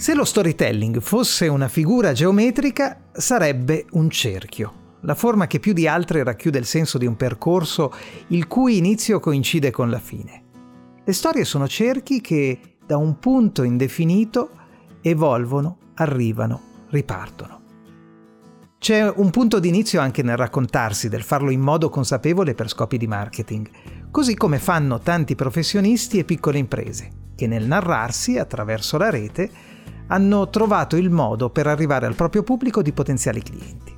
Se lo storytelling fosse una figura geometrica, sarebbe un cerchio, la forma che più di altre racchiude il senso di un percorso il cui inizio coincide con la fine. Le storie sono cerchi che, da un punto indefinito, evolvono, arrivano, ripartono. C'è un punto di inizio anche nel raccontarsi, del farlo in modo consapevole per scopi di marketing, così come fanno tanti professionisti e piccole imprese, che nel narrarsi attraverso la rete hanno trovato il modo per arrivare al proprio pubblico di potenziali clienti.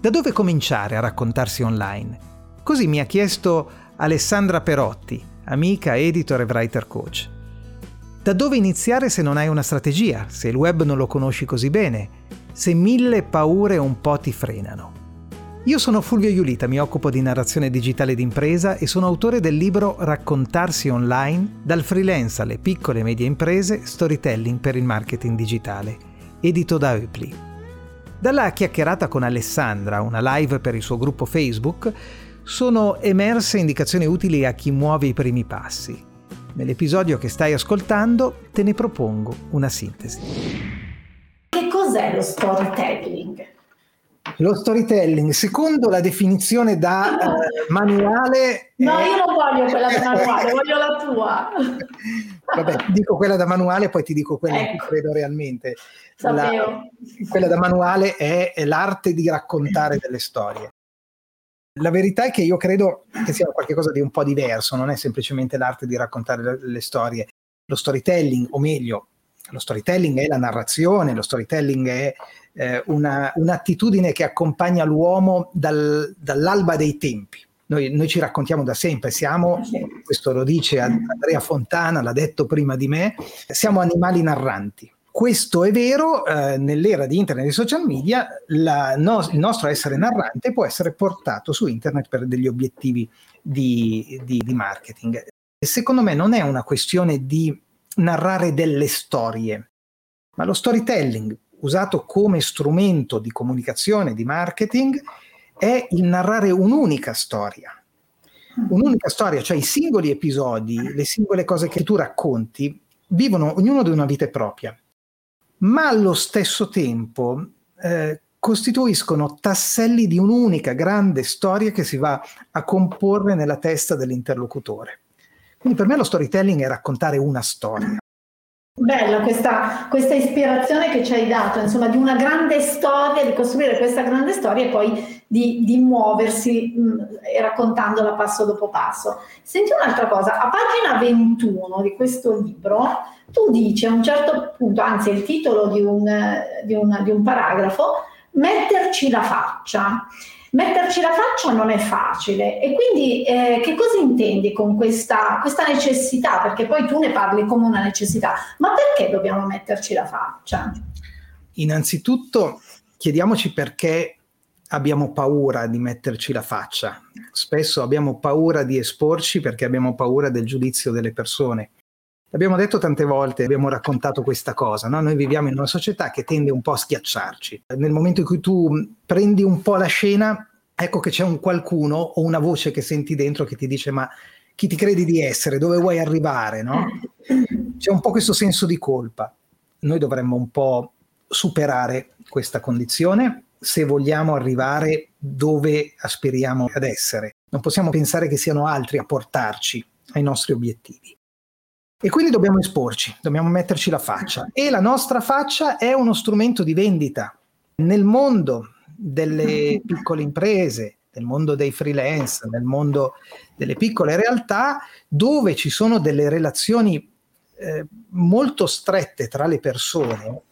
Da dove cominciare a raccontarsi online? Così mi ha chiesto Alessandra Perotti, amica, editor e writer coach. Da dove iniziare se non hai una strategia, se il web non lo conosci così bene, se mille paure un po' ti frenano. Io sono Fulvio Iulita, mi occupo di narrazione digitale d'impresa e sono autore del libro Raccontarsi online, dal freelance alle piccole e medie imprese, storytelling per il marketing digitale, edito da Eupli. Dalla chiacchierata con Alessandra, una live per il suo gruppo Facebook, sono emerse indicazioni utili a chi muove i primi passi. Nell'episodio che stai ascoltando te ne propongo una sintesi cos'è lo storytelling? Lo storytelling, secondo la definizione da uh, manuale... No, è... io non voglio quella da manuale, voglio la tua. Vabbè, dico quella da manuale, poi ti dico quella ecco. in cui credo realmente. La, quella da manuale è, è l'arte di raccontare delle storie. La verità è che io credo che sia qualcosa di un po' diverso, non è semplicemente l'arte di raccontare le, le storie. Lo storytelling, o meglio, lo storytelling è la narrazione, lo storytelling è eh, una, un'attitudine che accompagna l'uomo dal, dall'alba dei tempi. Noi, noi, ci raccontiamo da sempre, siamo, questo lo dice Andrea Fontana, l'ha detto prima di me, siamo animali narranti. Questo è vero, eh, nell'era di internet e social media la, no, il nostro essere narrante può essere portato su internet per degli obiettivi di, di, di marketing. secondo me non è una questione di narrare delle storie, ma lo storytelling usato come strumento di comunicazione, di marketing, è il narrare un'unica storia. Un'unica storia, cioè i singoli episodi, le singole cose che tu racconti, vivono ognuno di una vita propria, ma allo stesso tempo eh, costituiscono tasselli di un'unica grande storia che si va a comporre nella testa dell'interlocutore. Quindi per me lo storytelling è raccontare una storia. Bella questa, questa, ispirazione che ci hai dato, insomma, di una grande storia, di costruire questa grande storia e poi di, di muoversi mh, mm, raccontandola passo dopo passo. Senti un'altra cosa, a pagina 21 di questo libro tu dici a un certo punto, anzi il titolo di un, di un, di un paragrafo, metterci la faccia. Metterci la faccia non è facile e quindi eh, che cosa intendi con questa, questa, necessità? Perché poi tu ne parli come una necessità, ma perché dobbiamo metterci la faccia? Innanzitutto chiediamoci perché abbiamo paura di metterci la faccia. Spesso abbiamo paura di esporci perché abbiamo paura del giudizio delle persone. L'abbiamo detto tante volte, abbiamo raccontato questa cosa, no? noi viviamo in una società che tende un po' a schiacciarci. Nel momento in cui tu prendi un po' la scena, ecco che c'è un qualcuno o una voce che senti dentro che ti dice ma chi ti credi di essere, dove vuoi arrivare, no? C'è un po' questo senso di colpa. Noi dovremmo un po' superare questa condizione se vogliamo arrivare dove aspiriamo ad essere. Non possiamo pensare che siano altri a portarci ai nostri obiettivi. E quindi dobbiamo esporci, dobbiamo metterci la faccia. E la nostra faccia è uno strumento di vendita. Nel mondo delle piccole imprese, nel mondo dei freelance, nel mondo delle piccole realtà, dove ci sono delle relazioni eh, molto strette tra le persone,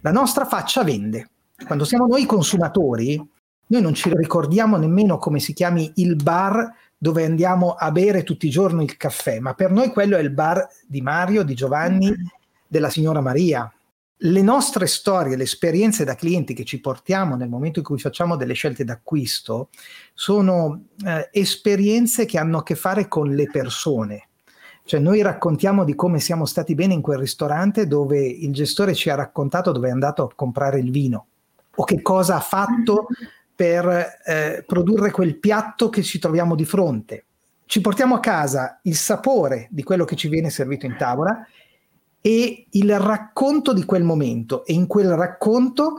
la nostra faccia vende. Quando siamo noi consumatori, noi non ci ricordiamo nemmeno come si chiami il bar dove andiamo a bere tutti i giorni il caffè, ma per noi quello è il bar di Mario, di Giovanni, della signora Maria. le nostre storie, le esperienze da clienti che ci portiamo nel momento in cui facciamo delle scelte d'acquisto sono eh, esperienze che hanno a che fare con le persone. Cioè noi raccontiamo di come siamo stati bene in quel ristorante dove il gestore ci ha raccontato dove è andato a comprare il vino o che cosa ha fatto per eh, produrre quel piatto che ci troviamo di fronte. Ci portiamo a casa il sapore di quello che ci viene servito in tavola e il racconto di quel momento e in quel racconto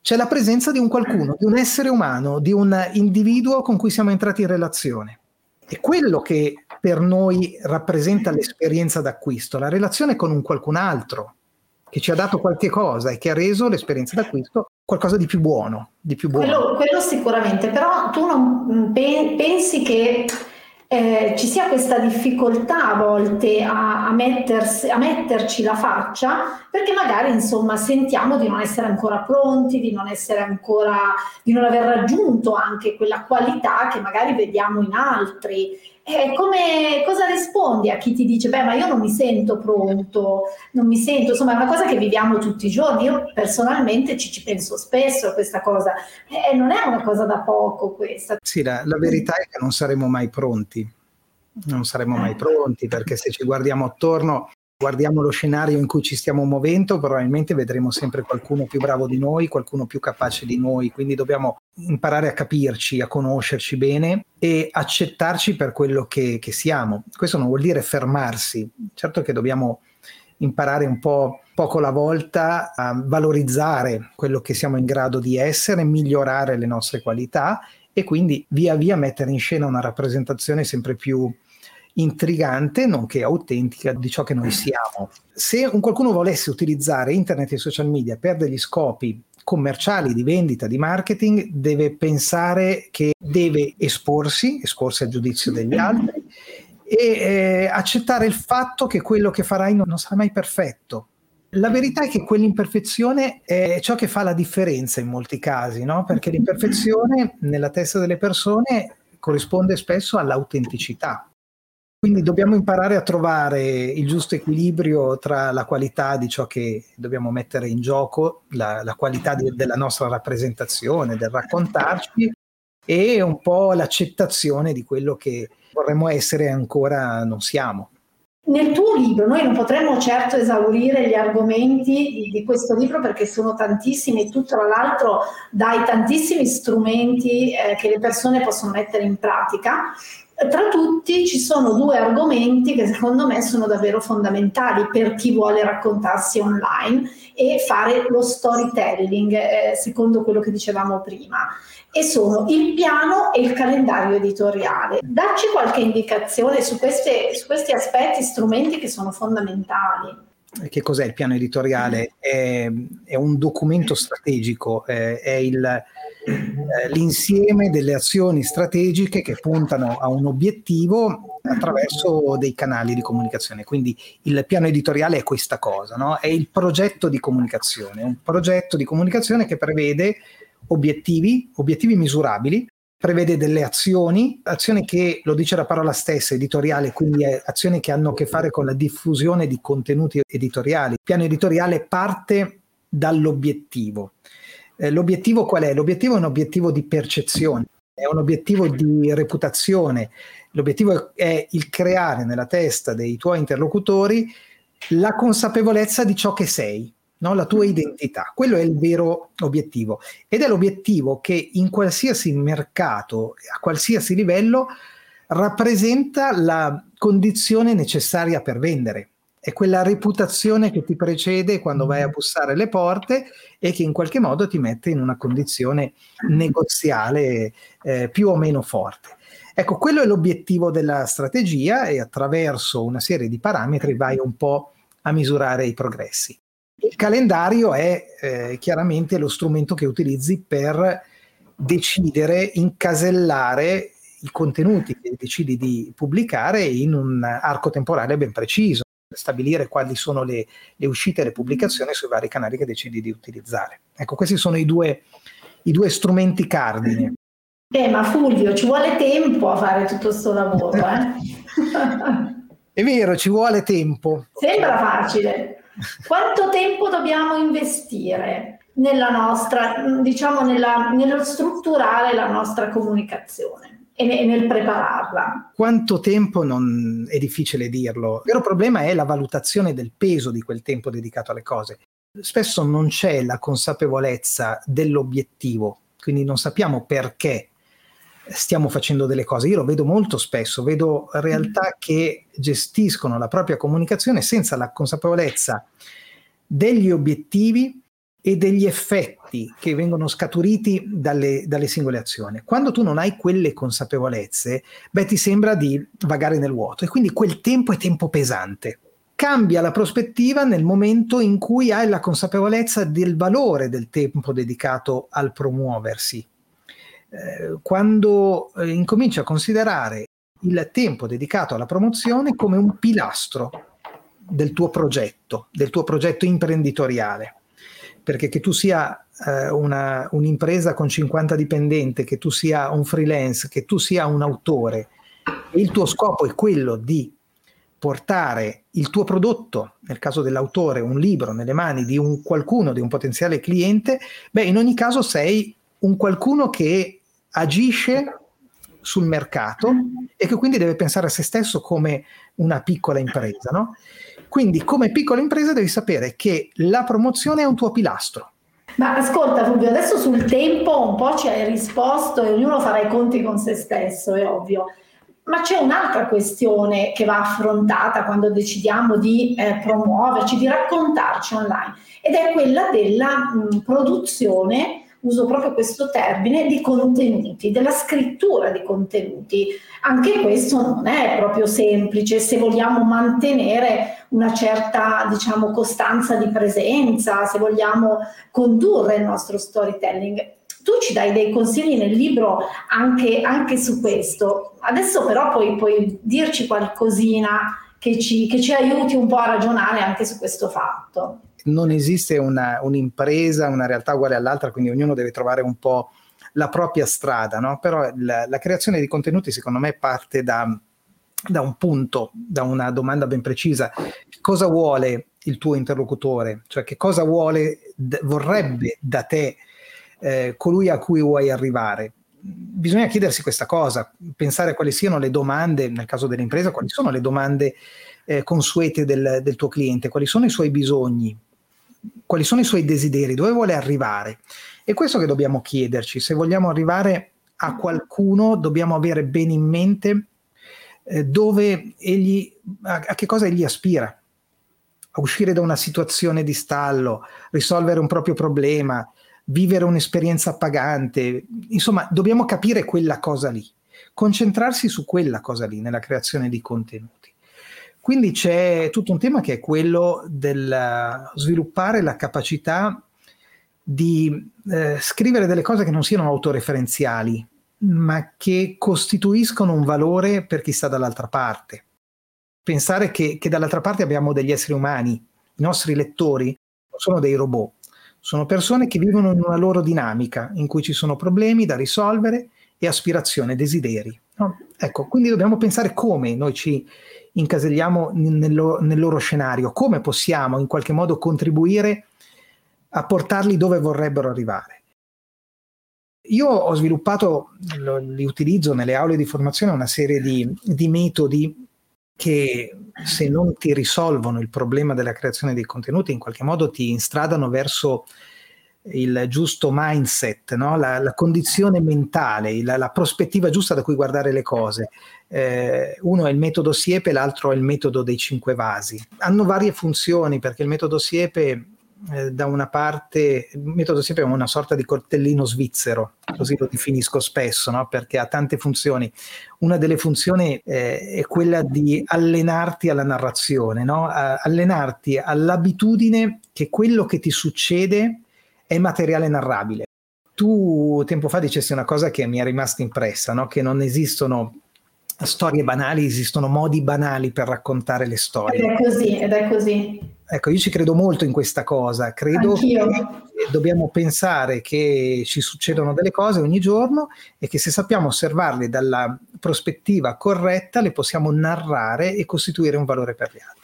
c'è la presenza di un qualcuno, di un essere umano, di un individuo con cui siamo entrati in relazione. È quello che per noi rappresenta l'esperienza d'acquisto, la relazione con un qualcun altro che ci ha dato qualche cosa e che ha reso l'esperienza d'acquisto qualcosa di più buono. Di più buono. Quello, quello sicuramente, però tu non pensi che eh, ci sia questa difficoltà a volte a, a, mettersi, a, metterci la faccia perché magari insomma sentiamo di non essere ancora pronti, di non essere ancora, di non aver raggiunto anche quella qualità che magari vediamo in altri eh, come, cosa rispondi a chi ti dice, beh, ma io non mi sento pronto, non mi sento, insomma, è una cosa che viviamo tutti i giorni. Io personalmente ci, ci penso spesso a questa cosa. Eh, non è una cosa da poco questa. Sì, la, la verità è che non saremo mai pronti. Non saremo mai eh. pronti perché se ci guardiamo attorno guardiamo lo scenario in cui ci stiamo muovendo, probabilmente vedremo sempre qualcuno più bravo di noi, qualcuno più capace di noi, quindi dobbiamo imparare a capirci, a conoscerci bene e accettarci per quello che, che siamo. Questo non vuol dire fermarsi, certo che dobbiamo imparare un po' poco alla volta a valorizzare quello che siamo in grado di essere, migliorare le nostre qualità e quindi via via mettere in scena una rappresentazione sempre più intrigante nonché autentica di ciò che noi siamo. Se un qualcuno volesse utilizzare internet e social media per degli scopi commerciali, di vendita, di marketing, deve pensare che deve esporsi, esporsi al giudizio degli altri e eh, accettare il fatto che quello che farai non, non sarà mai perfetto. La verità è che quell'imperfezione è ciò che fa la differenza in molti casi, no? perché l'imperfezione nella testa delle persone corrisponde spesso all'autenticità. Quindi dobbiamo imparare a trovare il giusto equilibrio tra la qualità di ciò che dobbiamo mettere in gioco, la, la qualità di, della nostra rappresentazione, del raccontarci e un po' l'accettazione di quello che vorremmo essere e ancora non siamo. Nel tuo libro, noi non potremmo certo esaurire gli argomenti di, di, questo libro perché sono tantissimi tu tra l'altro dai tantissimi strumenti eh, che le persone possono mettere in pratica tra tutti ci sono due argomenti che secondo me sono davvero fondamentali per chi vuole raccontarsi online e fare lo storytelling, eh, secondo quello che dicevamo prima, e sono il piano e il calendario editoriale. Dacci qualche indicazione su, queste, su questi aspetti, strumenti che sono fondamentali. Che cos'è il piano editoriale? È, è un documento strategico, è, è il, eh, l'insieme delle azioni strategiche che puntano a un obiettivo attraverso dei canali di comunicazione. Quindi il piano editoriale è questa cosa, no? è il progetto di comunicazione, un progetto di comunicazione che prevede obiettivi, obiettivi misurabili, prevede delle azioni, azioni che, lo dice la parola stessa, editoriale, quindi azioni che hanno a che fare con la diffusione di contenuti editoriali. Il piano editoriale parte dall'obiettivo. Eh, l'obiettivo qual è? L'obiettivo è un obiettivo di percezione, è un obiettivo di reputazione. L'obiettivo è il creare nella testa dei tuoi interlocutori la consapevolezza di ciò che sei, no? la tua identità. Quello è il vero obiettivo ed è l'obiettivo che in qualsiasi mercato, a qualsiasi livello, rappresenta la condizione necessaria per vendere è quella reputazione che ti precede quando vai a mm. bussare le porte e che in qualche modo ti mette in una condizione negoziale eh, più o meno forte. Ecco, quello è l'obiettivo della strategia e attraverso una serie di parametri vai un po' a misurare i progressi. Il calendario è eh, chiaramente lo strumento che utilizzi per decidere, incasellare i contenuti che decidi di pubblicare in un arco temporale ben preciso stabilire quali sono le, le, uscite e le pubblicazioni sui vari canali che decidi di utilizzare. Ecco, questi sono i due, i due strumenti cardine. Eh, ma Fulvio, ci vuole tempo a fare tutto questo lavoro, eh? È vero, ci vuole tempo. Sembra facile. Quanto tempo dobbiamo investire nella nostra, diciamo, nella, nello strutturare la nostra comunicazione? E nel prepararla. Quanto tempo non è difficile dirlo. Il vero problema è la valutazione del peso di quel tempo dedicato alle cose. Spesso non c'è la consapevolezza dell'obiettivo, quindi non sappiamo perché stiamo facendo delle cose. Io lo vedo molto spesso, vedo realtà mm. che gestiscono la propria comunicazione senza la consapevolezza degli obiettivi e degli effetti che vengono scaturiti dalle, dalle, singole azioni. Quando tu non hai quelle consapevolezze, beh, ti sembra di vagare nel vuoto e quindi quel tempo è tempo pesante. Cambia la prospettiva nel momento in cui hai la consapevolezza del valore del tempo dedicato al promuoversi. Eh, quando eh, incominci a considerare il tempo dedicato alla promozione come un pilastro del tuo progetto, del tuo progetto imprenditoriale perché che tu sia eh, una, un'impresa con 50 dipendenti, che tu sia un freelance, che tu sia un autore, il tuo scopo è quello di portare il tuo prodotto, nel caso dell'autore, un libro nelle mani di un qualcuno, di un potenziale cliente, beh, in ogni caso sei un qualcuno che agisce sul mercato e che quindi deve pensare a se stesso come una piccola impresa, no? Quindi come piccola impresa devi sapere che la promozione è un tuo pilastro. Ma ascolta Fulvio, adesso sul tempo un po' ci hai risposto e ognuno farà i conti con se stesso, è ovvio. Ma c'è un'altra questione che va affrontata quando decidiamo di eh, promuoverci, di raccontarci online, ed è quella della mh, produzione uso proprio questo termine, di contenuti, della scrittura di contenuti. Anche questo non è proprio semplice se vogliamo mantenere una certa, diciamo, costanza di presenza, se vogliamo condurre il nostro storytelling. Tu ci dai dei consigli nel libro anche, anche su questo. Adesso però puoi, puoi dirci qualcosina che ci, che ci aiuti un po' a ragionare anche su questo fatto non esiste una, un'impresa, una realtà uguale all'altra, quindi ognuno deve trovare un po' la propria strada, no? però la, la creazione di contenuti secondo me parte da, da un punto, da una domanda ben precisa. Cosa vuole il tuo interlocutore? Cioè che cosa vuole, d- vorrebbe da te eh, colui a cui vuoi arrivare? Bisogna chiedersi questa cosa, pensare quali siano le domande, nel caso dell'impresa, quali sono le domande eh, consuete del, del tuo cliente, quali sono i suoi bisogni, quali sono i suoi desideri, dove vuole arrivare. E questo che dobbiamo chiederci, se vogliamo arrivare a qualcuno dobbiamo avere bene in mente eh, dove egli, a, a che cosa egli aspira, a uscire da una situazione di stallo, risolvere un proprio problema, vivere un'esperienza appagante, insomma dobbiamo capire quella cosa lì, concentrarsi su quella cosa lì nella creazione di contenuti. Quindi c'è tutto un tema che è quello del sviluppare la capacità di eh, scrivere delle cose che non siano autoreferenziali, ma che costituiscono un valore per chi sta dall'altra parte. Pensare che, che dall'altra parte abbiamo degli esseri umani, i nostri lettori non sono dei robot, sono persone che vivono in una loro dinamica in cui ci sono problemi da risolvere e aspirazione, desideri. No? Ecco, quindi dobbiamo pensare come noi ci incaselliamo nel, loro, nel loro scenario, come possiamo in qualche modo contribuire a portarli dove vorrebbero arrivare. Io ho sviluppato, lo, li utilizzo nelle aule di formazione, una serie di, di metodi che se non ti risolvono il problema della creazione dei contenuti, in qualche modo ti instradano verso il giusto mindset, no? la, la, condizione mentale, la, la, prospettiva giusta da cui guardare le cose. Eh, uno è il metodo Siepe, l'altro è il metodo dei cinque vasi. Hanno varie funzioni perché il metodo Siepe eh, da una parte, il metodo Siepe è una sorta di coltellino svizzero, così lo definisco spesso, no? perché ha tante funzioni. Una delle funzioni eh, è quella di allenarti alla narrazione, no? allenarti all'abitudine che quello che ti succede è materiale narrabile. Tu tempo fa dicesti una cosa che mi è rimasta impressa, no? che non esistono storie banali, esistono modi banali per raccontare le storie. Ed è così, ed è così. Ecco, io ci credo molto in questa cosa, credo Anch'io. che dobbiamo pensare che ci succedono delle cose ogni giorno e che se sappiamo osservarle dalla prospettiva corretta le possiamo narrare e costituire un valore per gli altri.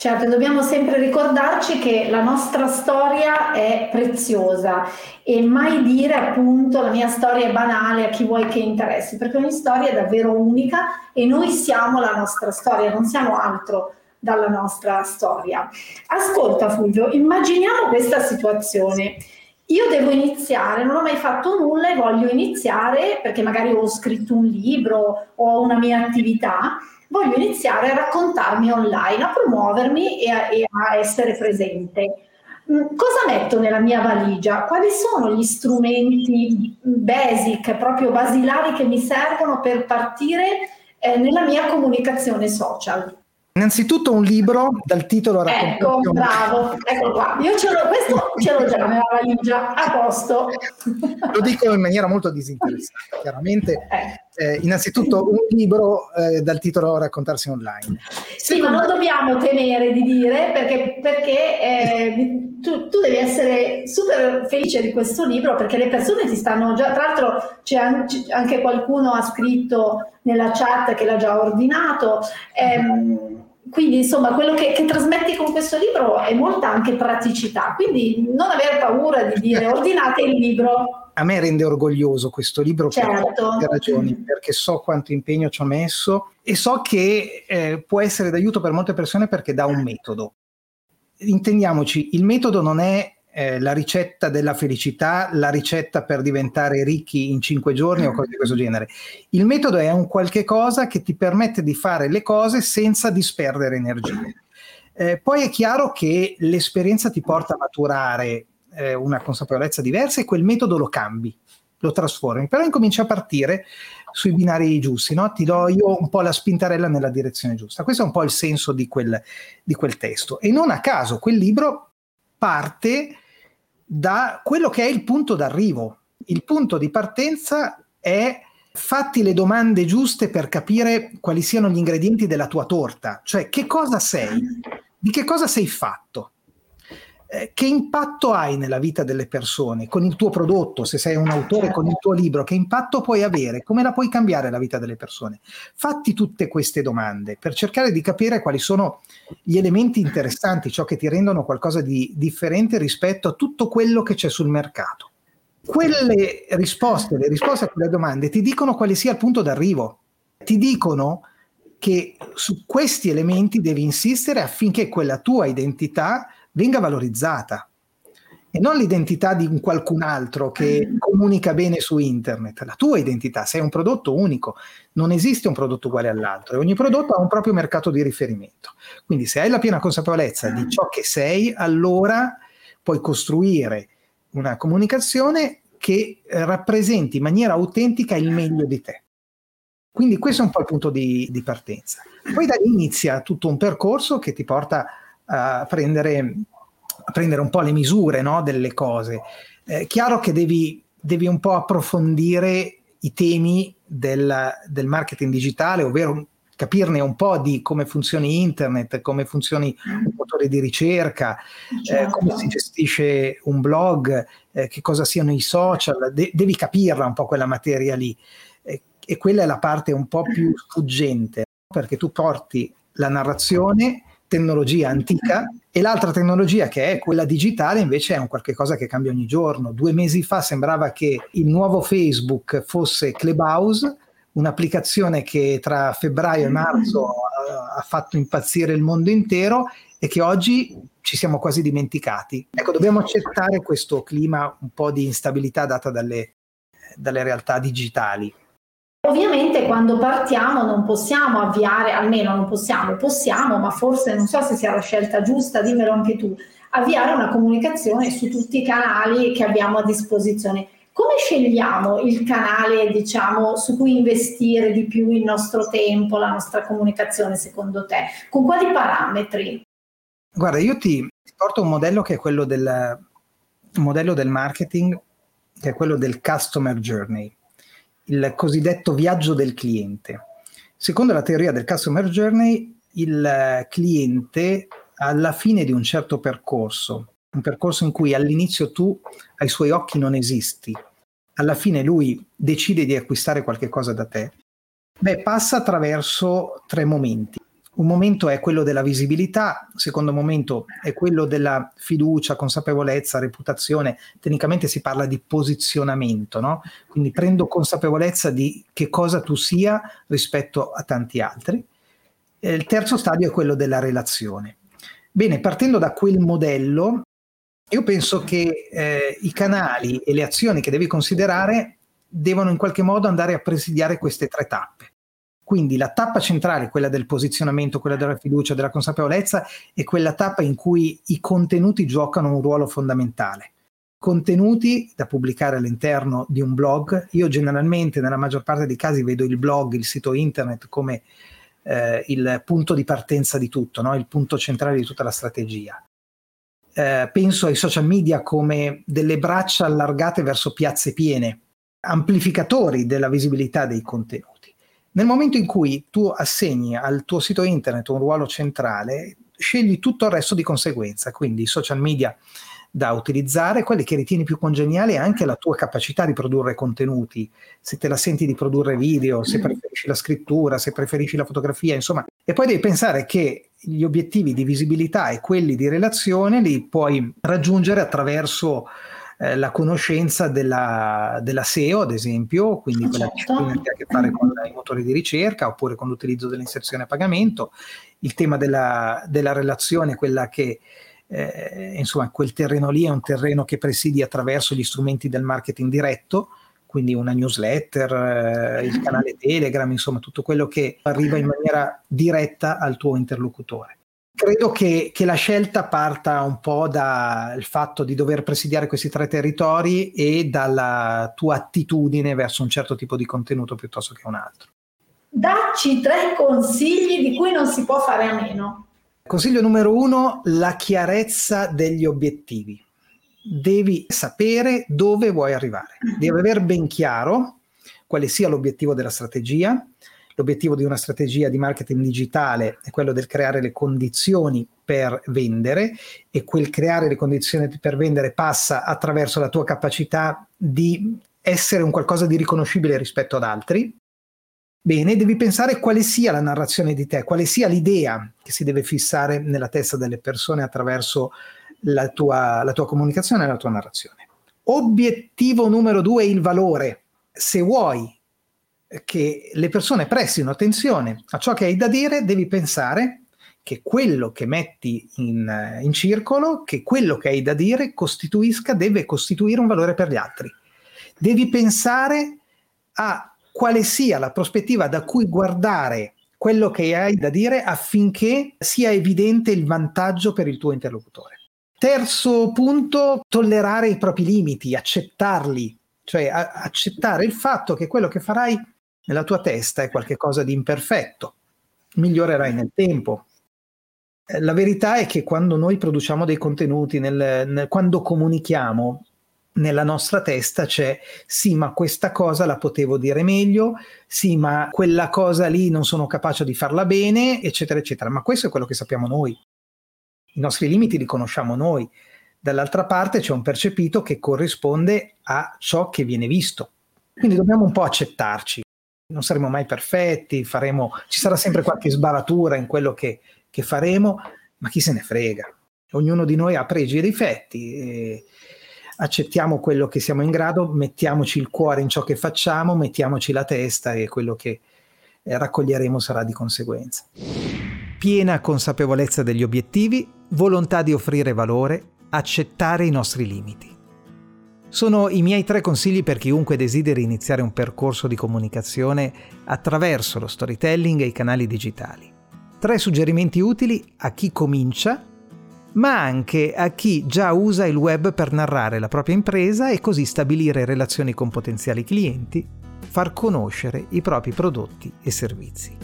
Certo, dobbiamo sempre ricordarci che la nostra storia è preziosa e mai dire appunto la mia storia è banale a chi vuoi che interessi, perché ogni storia è davvero unica e noi siamo la nostra storia, non siamo altro dalla nostra storia. Ascolta Fulvio, immaginiamo questa situazione. Io devo iniziare, non ho mai fatto nulla e voglio iniziare perché magari ho scritto un libro o ho una mia attività voglio iniziare a raccontarmi online, a promuovermi e a, e a essere presente. Mm, cosa metto nella mia valigia? Quali sono gli strumenti basic, proprio basilari che mi servono per partire eh, nella mia comunicazione social? Innanzitutto un libro dal titolo Ecco, bravo, ecco qua. Io ce l'ho, questo ce l'ho già nella valigia, a posto. Lo dico in maniera molto disinteressata, chiaramente. Eh. Eh, innanzitutto un libro eh, dal titolo Raccontarsi online. Sì, Secondo... ma non dobbiamo temere di dire perché, perché eh, tu, tu, devi essere super felice di questo libro perché le persone ti stanno già, tra l'altro c'è anche qualcuno ha scritto nella chat che l'ha già ordinato. Ehm, quindi insomma quello che, che, trasmetti con questo libro è molta anche praticità, quindi non avere paura di dire ordinate il libro. A me rende orgoglioso questo libro certo. per ragioni, perché so quanto impegno ci ho messo e so che eh, può essere d'aiuto per molte persone perché dà un metodo. Intendiamoci, il metodo non è eh, la ricetta della felicità, la ricetta per diventare ricchi in cinque giorni o cose di questo genere. Il metodo è un qualche cosa che ti permette di fare le cose senza disperdere energie. Eh, poi è chiaro che l'esperienza ti porta a maturare eh, una consapevolezza diversa e quel metodo lo cambi, lo trasformi, però incominci a partire sui binari giusti, no? ti do io un po' la spintarella nella direzione giusta. Questo è un po' il senso di quel, di quel testo. E non a caso quel libro parte da quello che è il punto d'arrivo. Il punto di partenza è fatti le domande giuste per capire quali siano gli ingredienti della tua torta, cioè che cosa sei, di che cosa sei fatto. Eh, che impatto hai nella vita delle persone con il tuo prodotto, se sei un autore con il tuo libro, che impatto puoi avere, come la puoi cambiare la vita delle persone? Fatti tutte queste domande per cercare di capire quali sono gli elementi interessanti, ciò che ti rendono qualcosa di differente rispetto a tutto quello che c'è sul mercato. Quelle risposte, le risposte a quelle domande ti dicono quale sia il punto d'arrivo, ti dicono che su questi elementi devi insistere affinché quella tua identità venga valorizzata e non l'identità di un qualcun altro che mm. comunica bene su internet, la tua identità, sei un prodotto unico, non esiste un prodotto uguale all'altro e ogni prodotto ha un proprio mercato di riferimento. Quindi se hai la piena consapevolezza di ciò che sei, allora puoi costruire una comunicazione che rappresenti in maniera autentica il meglio di te. Quindi questo è un po' il punto di, di partenza. Poi da lì inizia tutto un percorso che ti porta a prendere, a prendere un po' le misure no, delle cose. È chiaro che devi, devi un po' approfondire i temi del, del marketing digitale, ovvero capirne un po' di come funzioni internet, come funzioni un motore di ricerca, certo. eh, come si gestisce un blog, eh, che cosa siano i social, de- devi capirla un po' quella materia lì. Eh, e quella è la parte un po' più sfuggente, perché tu porti la narrazione tecnologia antica e l'altra tecnologia che è quella digitale invece è un qualche cosa che cambia ogni giorno. Due mesi fa sembrava che il nuovo Facebook fosse Clubhouse, un'applicazione che tra febbraio e marzo ha, ha fatto impazzire il mondo intero e che oggi ci siamo quasi dimenticati. Ecco, dobbiamo accettare questo clima un po' di instabilità data dalle, dalle realtà digitali. Ovviamente quando partiamo non possiamo avviare, almeno non possiamo, possiamo, ma forse non so se sia la scelta giusta, dimmelo anche tu, avviare una comunicazione su tutti i canali che abbiamo a disposizione. Come scegliamo il canale, diciamo, su cui investire di più il nostro tempo, la nostra comunicazione secondo te? Con quali parametri? Guarda, io ti, porto un modello che è quello del modello del marketing, che è quello del customer journey il cosiddetto viaggio del cliente. Secondo la teoria del customer journey, il cliente alla fine di un certo percorso, un percorso in cui all'inizio tu ai suoi occhi non esisti, alla fine lui decide di acquistare qualche cosa da te, beh, passa attraverso tre momenti. Un momento è quello della visibilità, il secondo momento è quello della fiducia, consapevolezza, reputazione. Tecnicamente si parla di posizionamento, no? Quindi prendo consapevolezza di che cosa tu sia rispetto a tanti altri. E il terzo stadio è quello della relazione. Bene, partendo da quel modello, io penso che eh, i canali e le azioni che devi considerare devono in qualche modo andare a presidiare queste tre tappe. Quindi la tappa centrale, quella del posizionamento, quella della fiducia, della consapevolezza, è quella tappa in cui i contenuti giocano un ruolo fondamentale. Contenuti da pubblicare all'interno di un blog. Io generalmente, nella maggior parte dei casi, vedo il blog, il sito internet come eh, il punto di partenza di tutto, no? il punto centrale di tutta la strategia. Eh, penso ai social media come delle braccia allargate verso piazze piene, amplificatori della visibilità dei contenuti. Nel momento in cui tu assegni al tuo sito internet un ruolo centrale, scegli tutto il resto di conseguenza, quindi i social media da utilizzare, quelli che ritieni più congeniali anche la tua capacità di produrre contenuti, se te la senti di produrre video, se mm. preferisci la scrittura, se preferisci la fotografia, insomma. E poi devi pensare che gli obiettivi di visibilità e quelli di relazione li puoi raggiungere attraverso eh, la conoscenza della, della, SEO, ad esempio, quindi quella certo. che ha a che fare con i motori di ricerca oppure con l'utilizzo dell'inserzione a pagamento, il tema della, della relazione, quella che eh, insomma quel terreno lì è un terreno che presidi attraverso gli strumenti del marketing diretto, quindi una newsletter, eh, il canale Telegram, insomma tutto quello che arriva in maniera diretta al tuo interlocutore credo che, che, la scelta parta un po' dal fatto di dover presidiare questi tre territori e dalla tua attitudine verso un certo tipo di contenuto piuttosto che un altro. Dacci tre consigli di cui non si può fare a meno. Consiglio numero uno, la chiarezza degli obiettivi. Devi sapere dove vuoi arrivare. Devi aver ben chiaro quale sia l'obiettivo della strategia, L'obiettivo di una strategia di marketing digitale è quello del creare le condizioni per vendere e quel creare le condizioni per vendere passa attraverso la tua capacità di essere un qualcosa di riconoscibile rispetto ad altri. Bene, devi pensare quale sia la narrazione di te, quale sia l'idea che si deve fissare nella testa delle persone attraverso la tua, la tua comunicazione e la tua narrazione. Obiettivo numero due, il valore. Se vuoi che le persone prestino attenzione a ciò che hai da dire, devi pensare che quello che metti in, in, circolo, che quello che hai da dire costituisca, deve costituire un valore per gli altri. Devi pensare a quale sia la prospettiva da cui guardare quello che hai da dire affinché sia evidente il vantaggio per il tuo interlocutore. Terzo punto, tollerare i propri limiti, accettarli, cioè a- accettare il fatto che quello che farai nella tua testa è qualcosa di imperfetto, migliorerai nel tempo. Eh, la verità è che quando noi produciamo dei contenuti, nel, nel, quando comunichiamo, nella nostra testa c'è sì, ma questa cosa la potevo dire meglio, sì, ma quella cosa lì non sono capace di farla bene, eccetera, eccetera. Ma questo è quello che sappiamo noi. I nostri limiti li conosciamo noi. Dall'altra parte c'è un percepito che corrisponde a ciò che viene visto. Quindi dobbiamo un po' accettarci non saremo mai perfetti, faremo, ci sarà sempre qualche sbaratura in quello che, che, faremo, ma chi se ne frega. Ognuno di noi ha pregi e difetti. accettiamo quello che siamo in grado, mettiamoci il cuore in ciò che facciamo, mettiamoci la testa e quello che eh, raccoglieremo sarà di conseguenza. Piena consapevolezza degli obiettivi, volontà di offrire valore, accettare i nostri limiti. Sono i miei tre consigli per chiunque desideri iniziare un percorso di comunicazione attraverso lo storytelling e i canali digitali. Tre suggerimenti utili a chi comincia, ma anche a chi già usa il web per narrare la propria impresa e così stabilire relazioni con potenziali clienti, far conoscere i propri prodotti e servizi.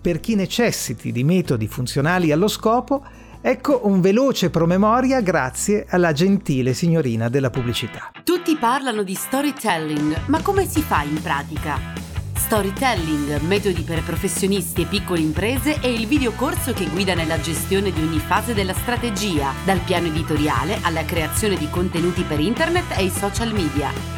Per chi necessiti di metodi funzionali allo scopo, Ecco un veloce promemoria grazie alla gentile signorina della pubblicità. Tutti parlano di storytelling, ma come si fa in pratica? Storytelling, metodi per professionisti e piccole imprese è il videocorso che guida nella gestione di ogni fase della strategia, dal piano editoriale alla creazione di contenuti per internet e i social media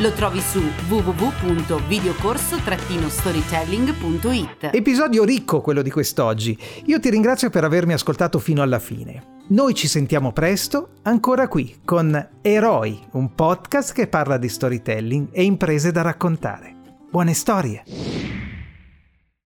Lo trovi su www.videocorso-storytelling.it. Episodio ricco quello di quest'oggi. Io ti ringrazio per avermi ascoltato fino alla fine. Noi ci sentiamo presto, ancora qui, con Eroi, un podcast che parla di storytelling e imprese da raccontare. Buone storie!